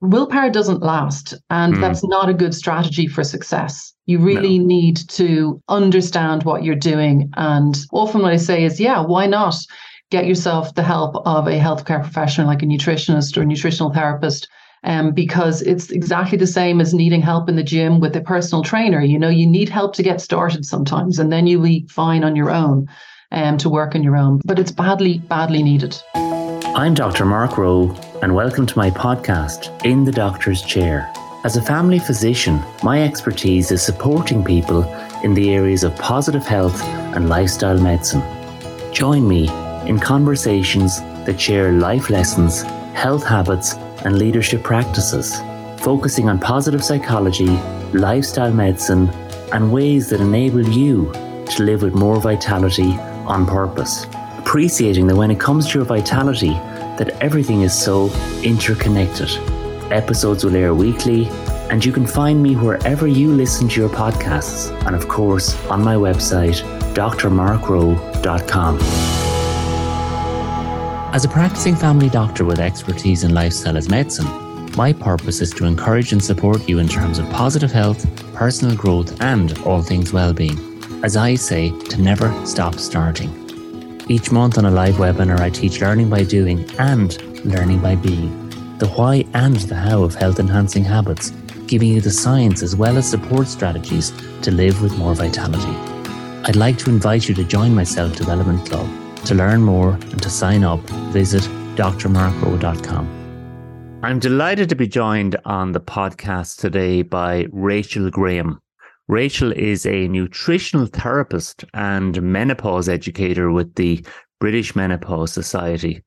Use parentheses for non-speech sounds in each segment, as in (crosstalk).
willpower doesn't last and mm. that's not a good strategy for success you really no. need to understand what you're doing and often what i say is yeah why not get yourself the help of a healthcare professional like a nutritionist or a nutritional therapist um, because it's exactly the same as needing help in the gym with a personal trainer. You know, you need help to get started sometimes, and then you'll be fine on your own um, to work on your own. But it's badly, badly needed. I'm Dr. Mark Rowe, and welcome to my podcast, In the Doctor's Chair. As a family physician, my expertise is supporting people in the areas of positive health and lifestyle medicine. Join me in conversations that share life lessons, health habits, and leadership practices, focusing on positive psychology, lifestyle medicine, and ways that enable you to live with more vitality on purpose appreciating that when it comes to your vitality, that everything is so interconnected. Episodes will air weekly, and you can find me wherever you listen to your podcasts, and of course on my website, drmarkrowe.com. As a practicing family doctor with expertise in lifestyle as medicine, my purpose is to encourage and support you in terms of positive health, personal growth, and all things well-being. As I say, to never stop starting. Each month on a live webinar, I teach learning by doing and learning by being, the why and the how of health enhancing habits, giving you the science as well as support strategies to live with more vitality. I'd like to invite you to join my Self Development Club. To learn more and to sign up, visit drmarkrowe.com. I'm delighted to be joined on the podcast today by Rachel Graham. Rachel is a nutritional therapist and menopause educator with the British Menopause Society.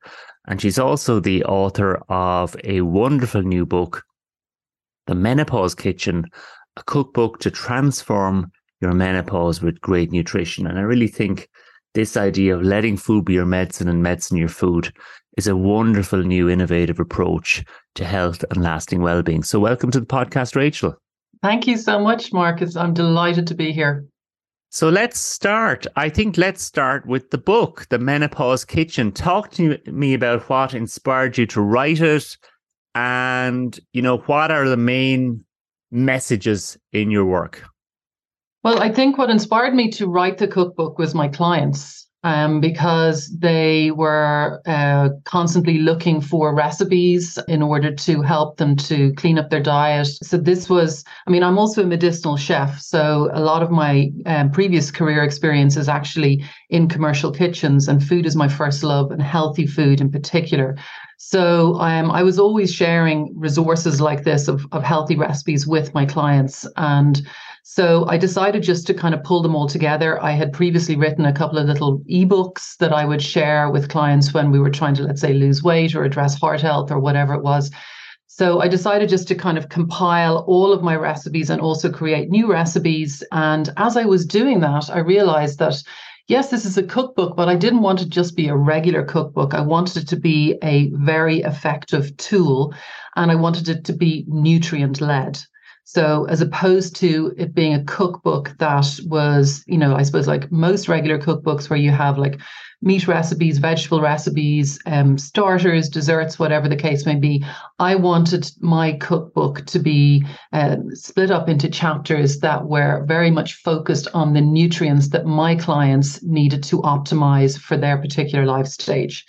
And she's also the author of a wonderful new book, The Menopause Kitchen, a cookbook to transform your menopause with great nutrition. And I really think this idea of letting food be your medicine and medicine your food is a wonderful new innovative approach to health and lasting well-being. So welcome to the podcast, Rachel. Thank you so much, Marcus. I'm delighted to be here. So let's start. I think let's start with the book, The Menopause Kitchen. Talk to me about what inspired you to write it and, you know, what are the main messages in your work? Well, I think what inspired me to write the cookbook was my clients um, because they were uh, constantly looking for recipes in order to help them to clean up their diet. So, this was, I mean, I'm also a medicinal chef. So, a lot of my um, previous career experience is actually in commercial kitchens, and food is my first love, and healthy food in particular. So um, I was always sharing resources like this of, of healthy recipes with my clients. And so I decided just to kind of pull them all together. I had previously written a couple of little ebooks that I would share with clients when we were trying to, let's say, lose weight or address heart health or whatever it was. So I decided just to kind of compile all of my recipes and also create new recipes. And as I was doing that, I realized that yes, this is a cookbook, but I didn't want it to just be a regular cookbook. I wanted it to be a very effective tool and I wanted it to be nutrient led. So as opposed to it being a cookbook that was, you know, I suppose like most regular cookbooks where you have like meat recipes, vegetable recipes, um, starters, desserts, whatever the case may be. I wanted my cookbook to be uh, split up into chapters that were very much focused on the nutrients that my clients needed to optimize for their particular life stage.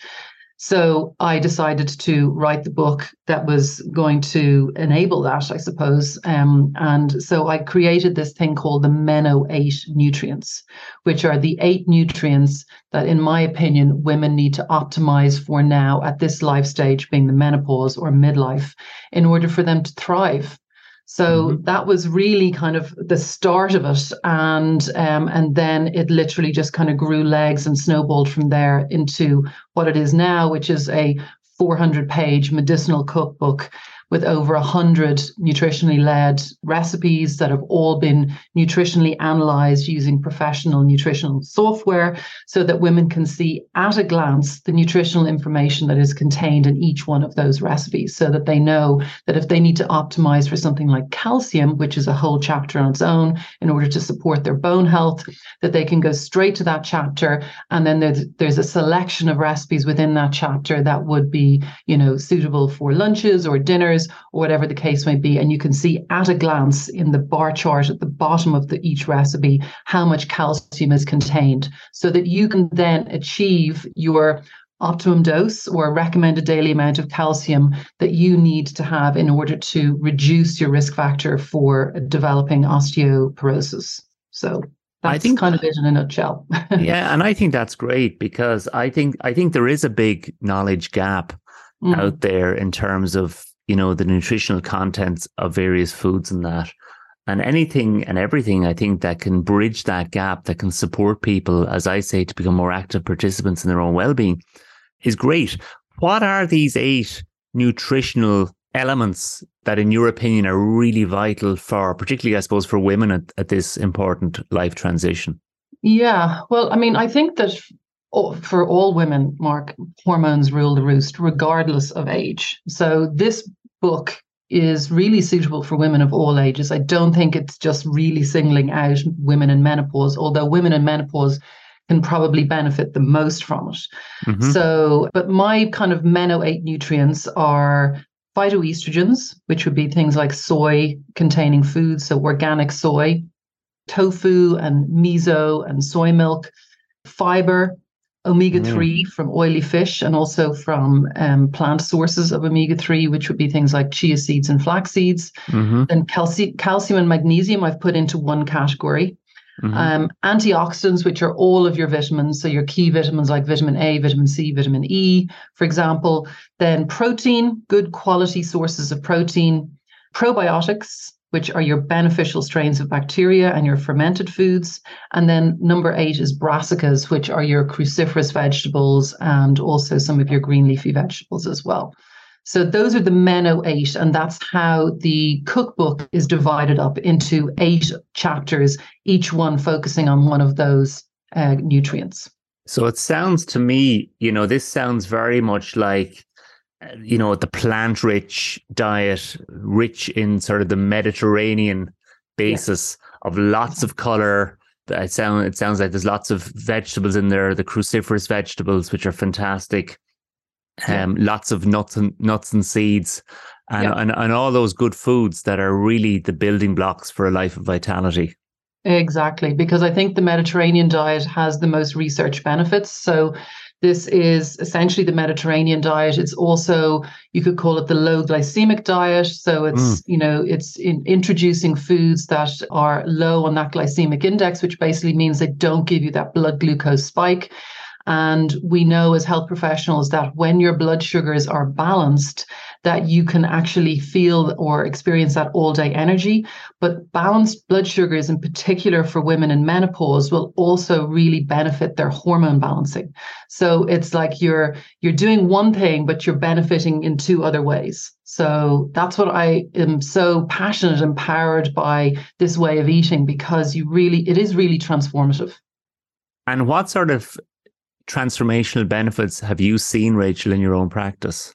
So I decided to write the book that was going to enable that, I suppose. Um, and so I created this thing called the Meno 8 nutrients, which are the eight nutrients that, in my opinion, women need to optimize for now at this life stage, being the menopause or midlife, in order for them to thrive. So mm-hmm. that was really kind of the start of it, and um, and then it literally just kind of grew legs and snowballed from there into what it is now, which is a 400 page medicinal cookbook with over 100 nutritionally led recipes that have all been nutritionally analyzed using professional nutritional software so that women can see at a glance the nutritional information that is contained in each one of those recipes so that they know that if they need to optimize for something like calcium, which is a whole chapter on its own, in order to support their bone health, that they can go straight to that chapter. And then there's, there's a selection of recipes within that chapter that would be, you know, suitable for lunches or dinners containers or whatever the case may be. And you can see at a glance in the bar chart at the bottom of the, each recipe how much calcium is contained so that you can then achieve your optimum dose or recommended daily amount of calcium that you need to have in order to reduce your risk factor for developing osteoporosis. So that's I think, kind of it in a nutshell. (laughs) yeah, and I think that's great because I think I think there is a big knowledge gap mm. out there in terms of you know the nutritional contents of various foods and that. And anything and everything, I think, that can bridge that gap, that can support people, as I say, to become more active participants in their own well being, is great. What are these eight nutritional elements that, in your opinion, are really vital for, particularly, I suppose, for women at, at this important life transition? Yeah, well, I mean, I think that for all women, Mark, hormones rule the roost, regardless of age. So this book is really suitable for women of all ages. I don't think it's just really singling out women in menopause, although women in menopause can probably benefit the most from it. Mm-hmm. So, but my kind of meno 8 nutrients are phytoestrogens, which would be things like soy containing foods, so organic soy, tofu and miso and soy milk, fiber, omega 3 mm. from oily fish, and also from um, plant sources of omega 3, which would be things like chia seeds and flax seeds. Mm-hmm. And calci- calcium and magnesium, I've put into one category. Mm-hmm. Um, antioxidants, which are all of your vitamins, so your key vitamins like vitamin A, vitamin C, vitamin E, for example. Then protein, good quality sources of protein. Probiotics, which are your beneficial strains of bacteria and your fermented foods. And then number eight is brassicas, which are your cruciferous vegetables and also some of your green leafy vegetables as well. So those are the Meno 8, and that's how the cookbook is divided up into eight chapters, each one focusing on one of those uh, nutrients. So it sounds to me, you know, this sounds very much like, you know, the plant rich diet, rich in sort of the Mediterranean basis yeah. of lots of color. It, sound, it sounds like there's lots of vegetables in there, the cruciferous vegetables, which are fantastic um, yeah. lots of nuts and nuts and seeds, and, yeah. and and all those good foods that are really the building blocks for a life of vitality. Exactly, because I think the Mediterranean diet has the most research benefits. So this is essentially the Mediterranean diet. It's also you could call it the low glycemic diet. So it's mm. you know it's in introducing foods that are low on that glycemic index, which basically means they don't give you that blood glucose spike. And we know as health professionals that when your blood sugars are balanced, that you can actually feel or experience that all day energy. But balanced blood sugars, in particular for women in menopause, will also really benefit their hormone balancing. So it's like you're you're doing one thing, but you're benefiting in two other ways. So that's what I am so passionate and powered by this way of eating because you really it is really transformative. And what sort of transformational benefits have you seen, Rachel, in your own practice?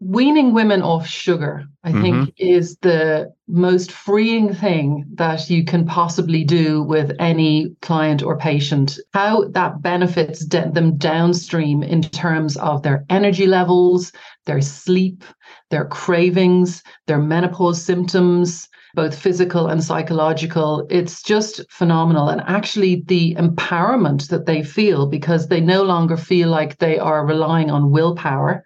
Weaning women off sugar, I mm-hmm. think, is the most freeing thing that you can possibly do with any client or patient. How that benefits de- them downstream in terms of their energy levels, their sleep, their cravings, their menopause symptoms, both physical and psychological. It's just phenomenal. And actually, the empowerment that they feel because they no longer feel like they are relying on willpower,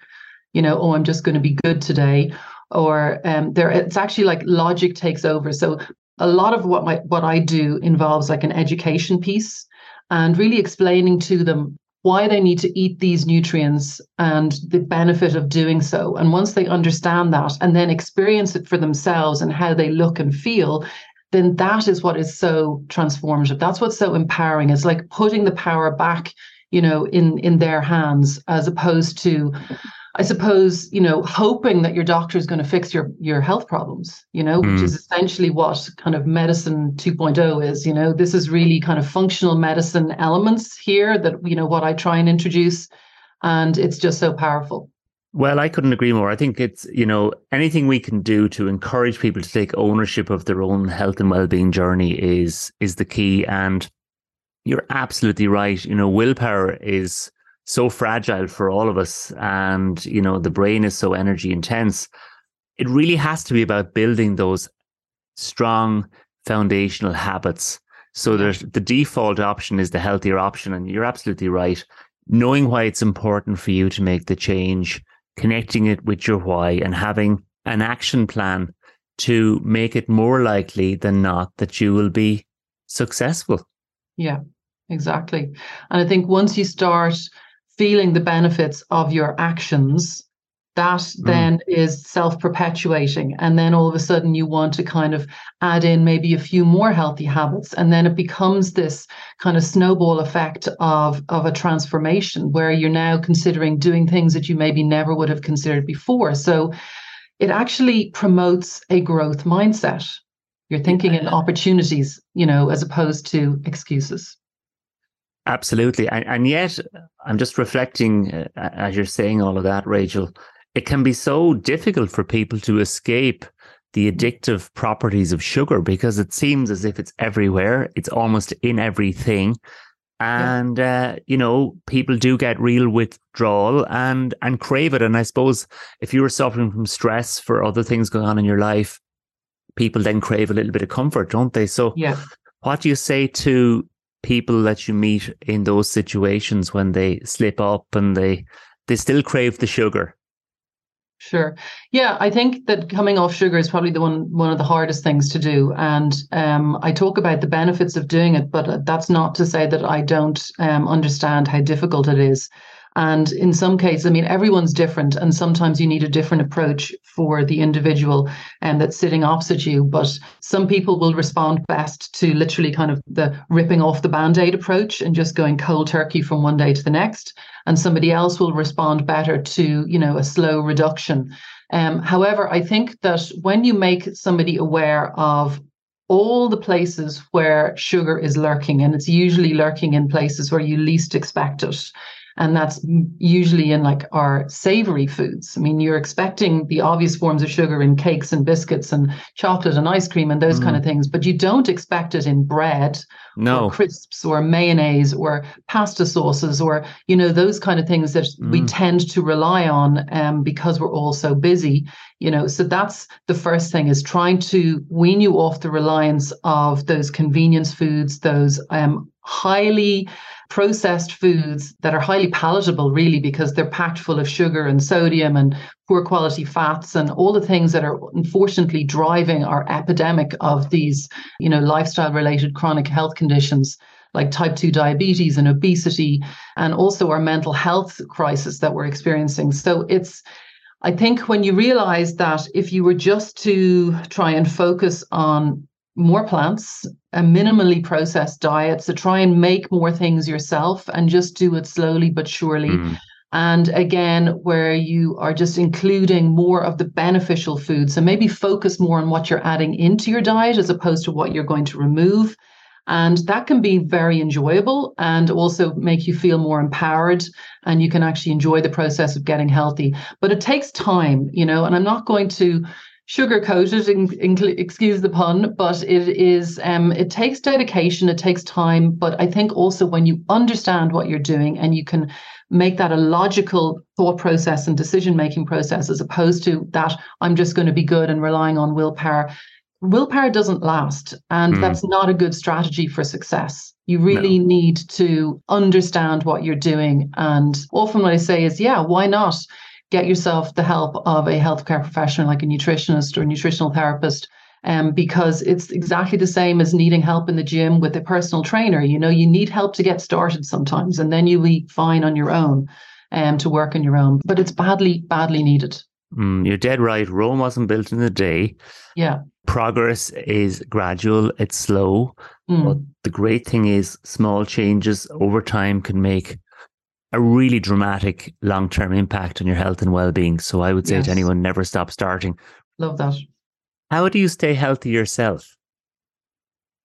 you know, oh, I'm just going to be good today. Or um, there, it's actually like logic takes over. So a lot of what my what I do involves like an education piece and really explaining to them why they need to eat these nutrients and the benefit of doing so. And once they understand that and then experience it for themselves and how they look and feel, then that is what is so transformative. That's what's so empowering. It's like putting the power back, you know, in in their hands as opposed to I suppose, you know, hoping that your doctor is going to fix your your health problems, you know, mm. which is essentially what kind of medicine 2.0 is, you know, this is really kind of functional medicine elements here that, you know, what I try and introduce. And it's just so powerful. Well, I couldn't agree more. I think it's, you know, anything we can do to encourage people to take ownership of their own health and well-being journey is is the key. And you're absolutely right. You know, willpower is so fragile for all of us and you know the brain is so energy intense. It really has to be about building those strong foundational habits. So there's the default option is the healthier option and you're absolutely right. Knowing why it's important for you to make the change connecting it with your why and having an action plan to make it more likely than not that you will be successful. Yeah exactly. And i think once you start feeling the benefits of your actions, that mm. then is self perpetuating. And then all of a sudden you want to kind of add in maybe a few more healthy habits. And then it becomes this kind of snowball effect of, of a transformation where you're now considering doing things that you maybe never would have considered before. So it actually promotes a growth mindset. You're thinking in opportunities, you know, as opposed to excuses. Absolutely. And, and yet, I'm just reflecting uh, as you're saying all of that, Rachel. It can be so difficult for people to escape the addictive properties of sugar because it seems as if it's everywhere, it's almost in everything. And yeah. uh, you know, people do get real withdrawal and and crave it. And I suppose if you were suffering from stress for other things going on in your life, people then crave a little bit of comfort, don't they? So, yeah. what do you say to people that you meet in those situations when they slip up and they they still crave the sugar Sure. Yeah, I think that coming off sugar is probably the one one of the hardest things to do, and um, I talk about the benefits of doing it, but that's not to say that I don't um, understand how difficult it is. And in some cases, I mean, everyone's different, and sometimes you need a different approach for the individual and um, that's sitting opposite you. But some people will respond best to literally kind of the ripping off the band aid approach and just going cold turkey from one day to the next. And somebody else will respond better to, you know, a slow reduction. Um, however, I think that when you make somebody aware of all the places where sugar is lurking, and it's usually lurking in places where you least expect it and that's usually in like our savory foods. I mean, you're expecting the obvious forms of sugar in cakes and biscuits and chocolate and ice cream and those mm. kind of things, but you don't expect it in bread no. or crisps or mayonnaise or pasta sauces or, you know, those kind of things that mm. we tend to rely on um, because we're all so busy, you know. So that's the first thing is trying to wean you off the reliance of those convenience foods, those um, highly processed foods that are highly palatable, really, because they're packed full of sugar and sodium and poor quality fats and all the things that are unfortunately driving our epidemic of these, you know, lifestyle related chronic health conditions like type 2 diabetes and obesity, and also our mental health crisis that we're experiencing. So it's I think when you realize that if you were just to try and focus on more plants, a minimally processed diet. So try and make more things yourself and just do it slowly but surely. Mm. And again, where you are just including more of the beneficial foods. So maybe focus more on what you're adding into your diet as opposed to what you're going to remove. And that can be very enjoyable and also make you feel more empowered. And you can actually enjoy the process of getting healthy. But it takes time, you know, and I'm not going to sugar coated excuse the pun but it is um, it takes dedication it takes time but i think also when you understand what you're doing and you can make that a logical thought process and decision making process as opposed to that i'm just going to be good and relying on willpower willpower doesn't last and mm. that's not a good strategy for success you really no. need to understand what you're doing and often what i say is yeah why not get yourself the help of a healthcare professional like a nutritionist or a nutritional therapist um, because it's exactly the same as needing help in the gym with a personal trainer. You know, you need help to get started sometimes, and then you'll be fine on your own um, to work on your own. But it's badly, badly needed. Mm, you're dead right. Rome wasn't built in a day. Yeah. Progress is gradual, it's slow. Mm. But the great thing is, small changes over time can make a really dramatic long term impact on your health and well being. So I would say yes. to anyone, never stop starting. Love that. How do you stay healthy yourself?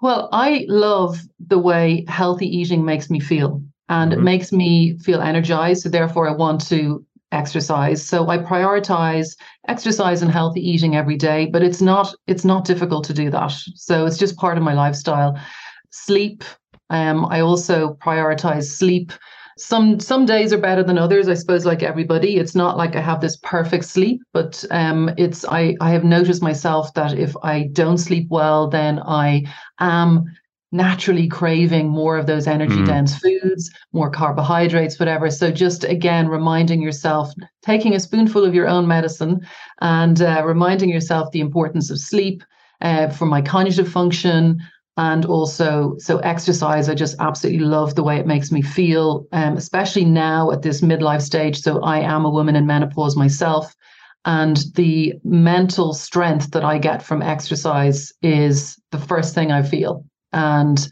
Well, I love the way healthy eating makes me feel, and mm-hmm. it makes me feel energized. So, therefore, I want to exercise. So, I prioritize exercise and healthy eating every day, but it's not it's not difficult to do that. So, it's just part of my lifestyle. Sleep. Um, I also prioritize sleep some some days are better than others i suppose like everybody it's not like i have this perfect sleep but um it's i i have noticed myself that if i don't sleep well then i am naturally craving more of those energy mm. dense foods more carbohydrates whatever so just again reminding yourself taking a spoonful of your own medicine and uh, reminding yourself the importance of sleep uh, for my cognitive function and also so exercise i just absolutely love the way it makes me feel um, especially now at this midlife stage. So i am a woman in menopause myself. And the mental strength that i get from exercise is the first thing i feel. And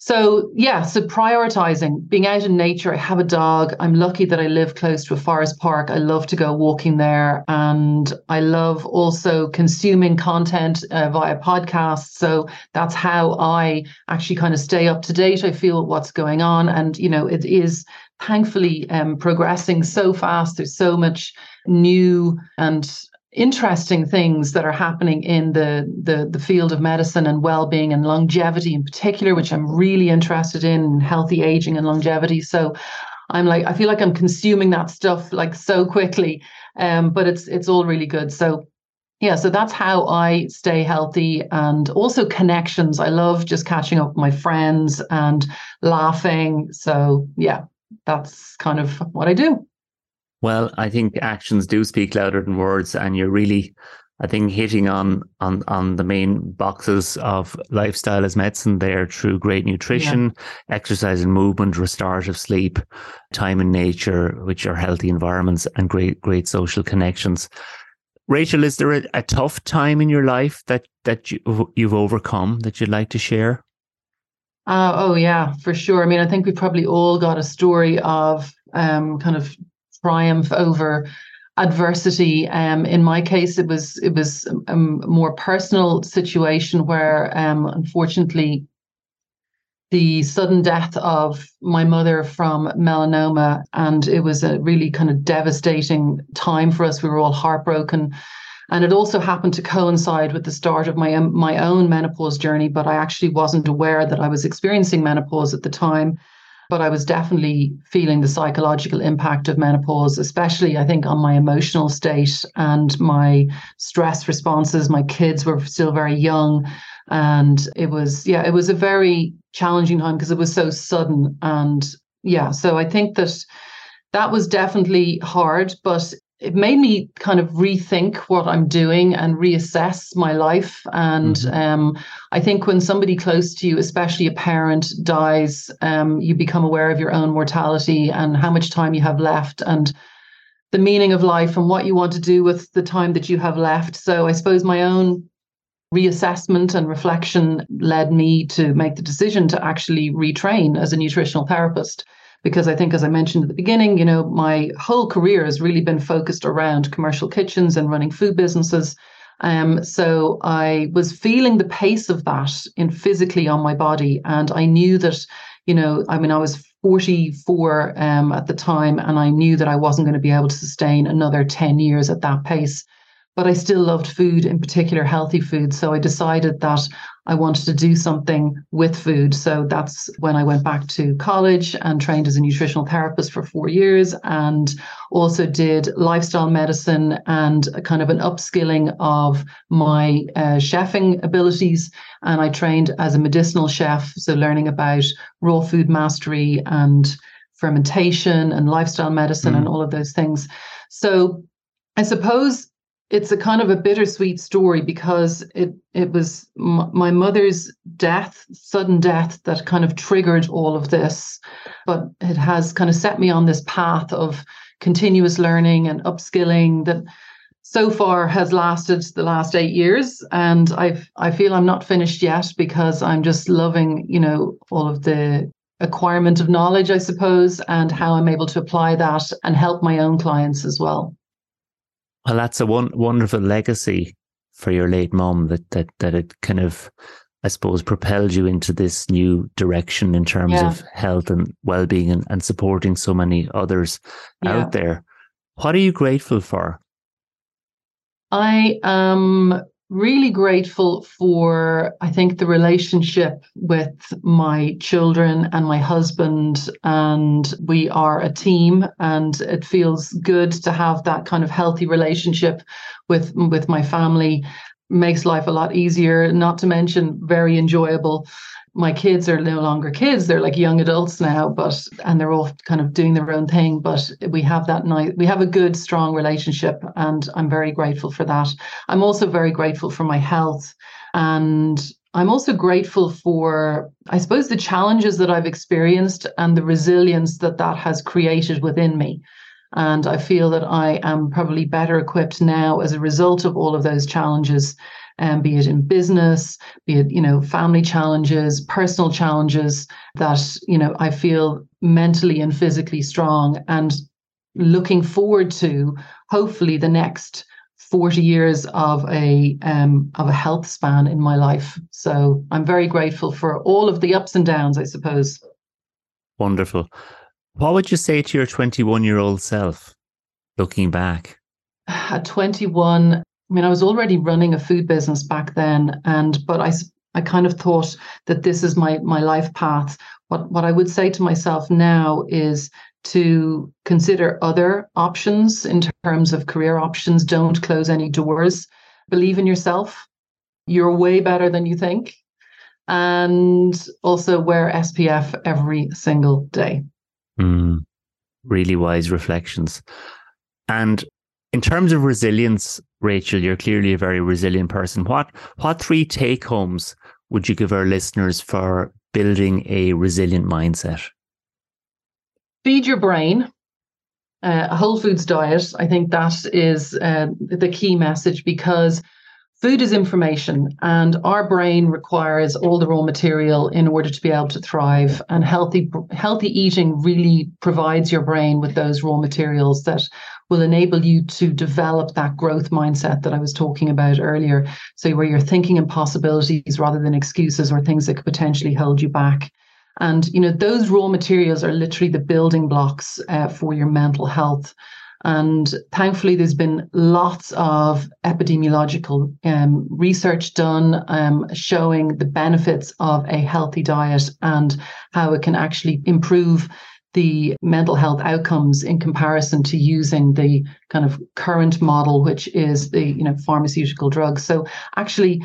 so, yeah, so prioritizing being out in nature. I have a dog. I'm lucky that I live close to a forest park. I love to go walking there. And I love also consuming content uh, via podcasts. So that's how I actually kind of stay up to date. I feel what's going on. And, you know, it is thankfully um, progressing so fast. There's so much new and interesting things that are happening in the, the the field of medicine and well-being and longevity in particular which i'm really interested in healthy aging and longevity. So i'm like i feel like i'm consuming that stuff like so quickly um but it's it's all really good. So yeah so that's how i stay healthy and also connections. I love just catching up with my friends and laughing. So yeah that's kind of what i do well, I think actions do speak louder than words, and you're really, I think, hitting on on on the main boxes of lifestyle as medicine there through great nutrition, yeah. exercise and movement, restorative sleep, time in nature, which are healthy environments, and great great social connections. Rachel, is there a, a tough time in your life that that you, you've overcome that you'd like to share? Uh, oh yeah, for sure. I mean, I think we probably all got a story of um, kind of triumph over adversity. Um, in my case, it was it was a, more personal situation where, um, unfortunately, the sudden death of my mother from melanoma, and it was a really kind of devastating time for us. We were all heartbroken. And it also happened to coincide with the start of my my own menopause journey, but I actually wasn't aware that I was experiencing menopause at the time but I was definitely feeling the psychological impact of menopause, especially I think on my emotional state and my stress responses. My kids were still very young. And it was, yeah, it was a very challenging time because it was so sudden. And yeah, so I think that that was definitely hard, but it made me kind of rethink what I'm doing and reassess my life. And mm-hmm. um, I think when somebody close to you, especially a parent, dies, um, you become aware of your own mortality and how much time you have left and the meaning of life and what you want to do with the time that you have left. So I suppose my own reassessment and reflection led me to make the decision to actually retrain as a nutritional therapist because I think, as I mentioned at the beginning, you know, my whole career has really been focused around commercial kitchens and running food businesses. Um, so I was feeling the pace of that in physically on my body, and I knew that, you know, I mean, I was 44 um, at the time, and I knew that I wasn't going to be able to sustain another 10 years at that pace but I still loved food, in particular healthy food. So I decided that I wanted to do something with food. So that's when I went back to college and trained as a nutritional therapist for four years and also did lifestyle medicine and a kind of an upskilling of my uh, chefing abilities. And I trained as a medicinal chef. So learning about raw food mastery and fermentation and lifestyle medicine mm. and all of those things. So I suppose it's a kind of a bittersweet story because it it was m- my mother's death, sudden death, that kind of triggered all of this. But it has kind of set me on this path of continuous learning and upskilling that so far has lasted the last eight years and i i feel i'm not finished yet because i'm just loving you know all of the acquirement of knowledge i suppose and how i'm able to apply that and help my own clients as well well, that's a one, wonderful legacy for your late mom that that that it kind of, I suppose, propelled you into this new direction in terms yeah. of health and well being and, and supporting so many others yeah. out there. What are you grateful for? I am really grateful for, I think, the relationship with my children and my husband. And we are a team, and it feels good to have that kind of healthy relationship with, with my family. Makes life a lot easier, not to mention very enjoyable. My kids are no longer kids they're like young adults now but and they're all kind of doing their own thing but we have that nice we have a good strong relationship and i'm very grateful for that. I'm also very grateful for my health and i'm also grateful for i suppose the challenges that i've experienced and the resilience that that has created within me and I feel that I am probably better equipped now as a result of all of those challenges um, be it in business, be it, you know, family challenges, personal challenges, that, you know, I feel mentally and physically strong and looking forward to hopefully the next 40 years of a um, of a health span in my life. So I'm very grateful for all of the ups and downs, I suppose. Wonderful. What would you say to your 21 year old self looking back? (sighs) At 21, I mean, I was already running a food business back then, and but I I kind of thought that this is my my life path. What what I would say to myself now is to consider other options in terms of career options. Don't close any doors. Believe in yourself. You're way better than you think. And also wear SPF every single day. Mm, really wise reflections. And in terms of resilience, Rachel, you're clearly a very resilient person. What what three take homes would you give our listeners for building a resilient mindset? Feed your brain. Uh, a whole foods diet. I think that is uh, the key message because food is information and our brain requires all the raw material in order to be able to thrive and healthy healthy eating really provides your brain with those raw materials that will enable you to develop that growth mindset that I was talking about earlier. So, where you're thinking in possibilities rather than excuses or things that could potentially hold you back. And, you know, those raw materials are literally the building blocks uh, for your mental health. And thankfully, there's been lots of epidemiological um, research done um, showing the benefits of a healthy diet and how it can actually improve the mental health outcomes in comparison to using the kind of current model, which is the you know pharmaceutical drugs. So actually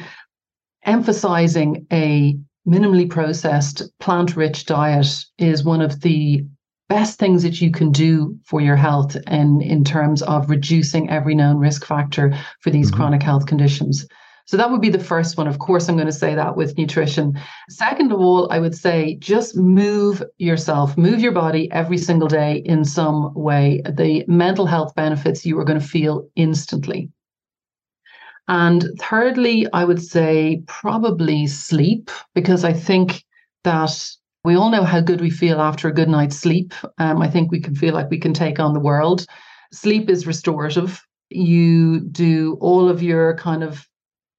emphasizing a minimally processed plant-rich diet is one of the best things that you can do for your health and in terms of reducing every known risk factor for these mm-hmm. chronic health conditions. So that would be the first one. Of course, I'm going to say that with nutrition. Second of all, I would say just move yourself, move your body every single day in some way. The mental health benefits you are going to feel instantly. And thirdly, I would say probably sleep, because I think that we all know how good we feel after a good night's sleep. Um, I think we can feel like we can take on the world. Sleep is restorative. You do all of your kind of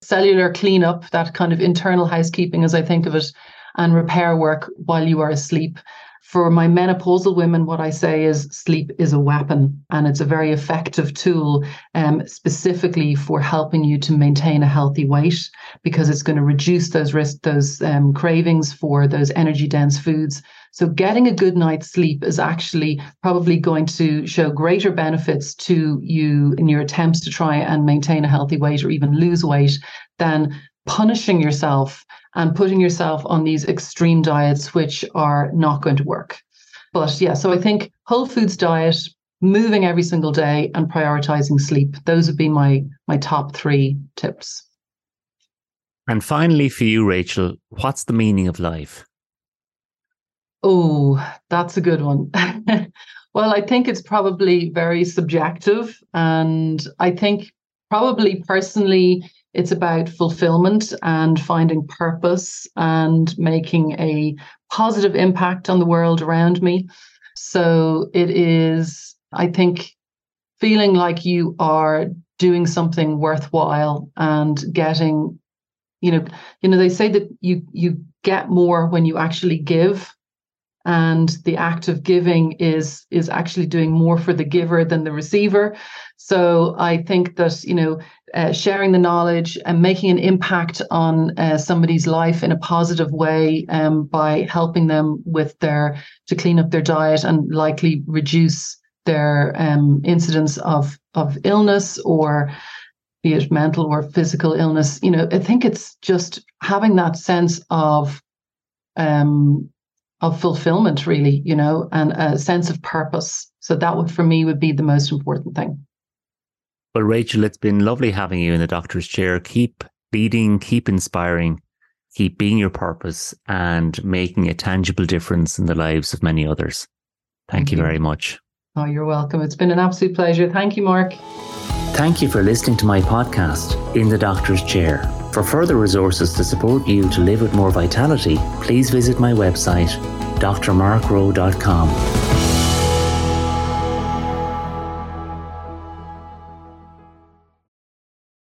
cellular cleanup, that kind of internal housekeeping, as I think of it, and repair work while you are asleep. For my menopausal women, what I say is sleep is a weapon and it's a very effective tool, um, specifically for helping you to maintain a healthy weight because it's going to reduce those risk, those um, cravings for those energy dense foods. So getting a good night's sleep is actually probably going to show greater benefits to you in your attempts to try and maintain a healthy weight or even lose weight than punishing yourself and putting yourself on these extreme diets, which are not going to work. But yeah, so I think whole foods diet, moving every single day, and prioritizing sleep. Those would be my my top three tips. And finally, for you, Rachel, what's the meaning of life? Oh, that's a good one. (laughs) well, I think it's probably very subjective. And I think probably personally, it's about fulfillment and finding purpose and making a positive impact on the world around me. So it is, I think, feeling like you are doing something worthwhile and getting, you know, you know, they say that you you get more when you actually give. And the act of giving is is actually doing more for the giver than the receiver. So i think that you know uh, sharing the knowledge and making an impact on uh, somebody's life in a positive way um, by helping them with their to clean up their diet and likely reduce their um, incidence of of illness or be it mental or physical illness. You know i think it's just having that sense of um, of fulfillment, really, you know, and a sense of purpose. So that would, for me, would be the most important thing. Well, Rachel, it's been lovely having you in the doctor's chair. Keep leading, keep inspiring, keep being your purpose and making a tangible difference in the lives of many others. Thank, Thank you, you very much. Oh, you're welcome. It's been an absolute pleasure. Thank you, Mark. Thank you for listening to my podcast, In the Doctor's Chair. For further resources to support you to live with more vitality, please visit my website, drmarkrowe.com.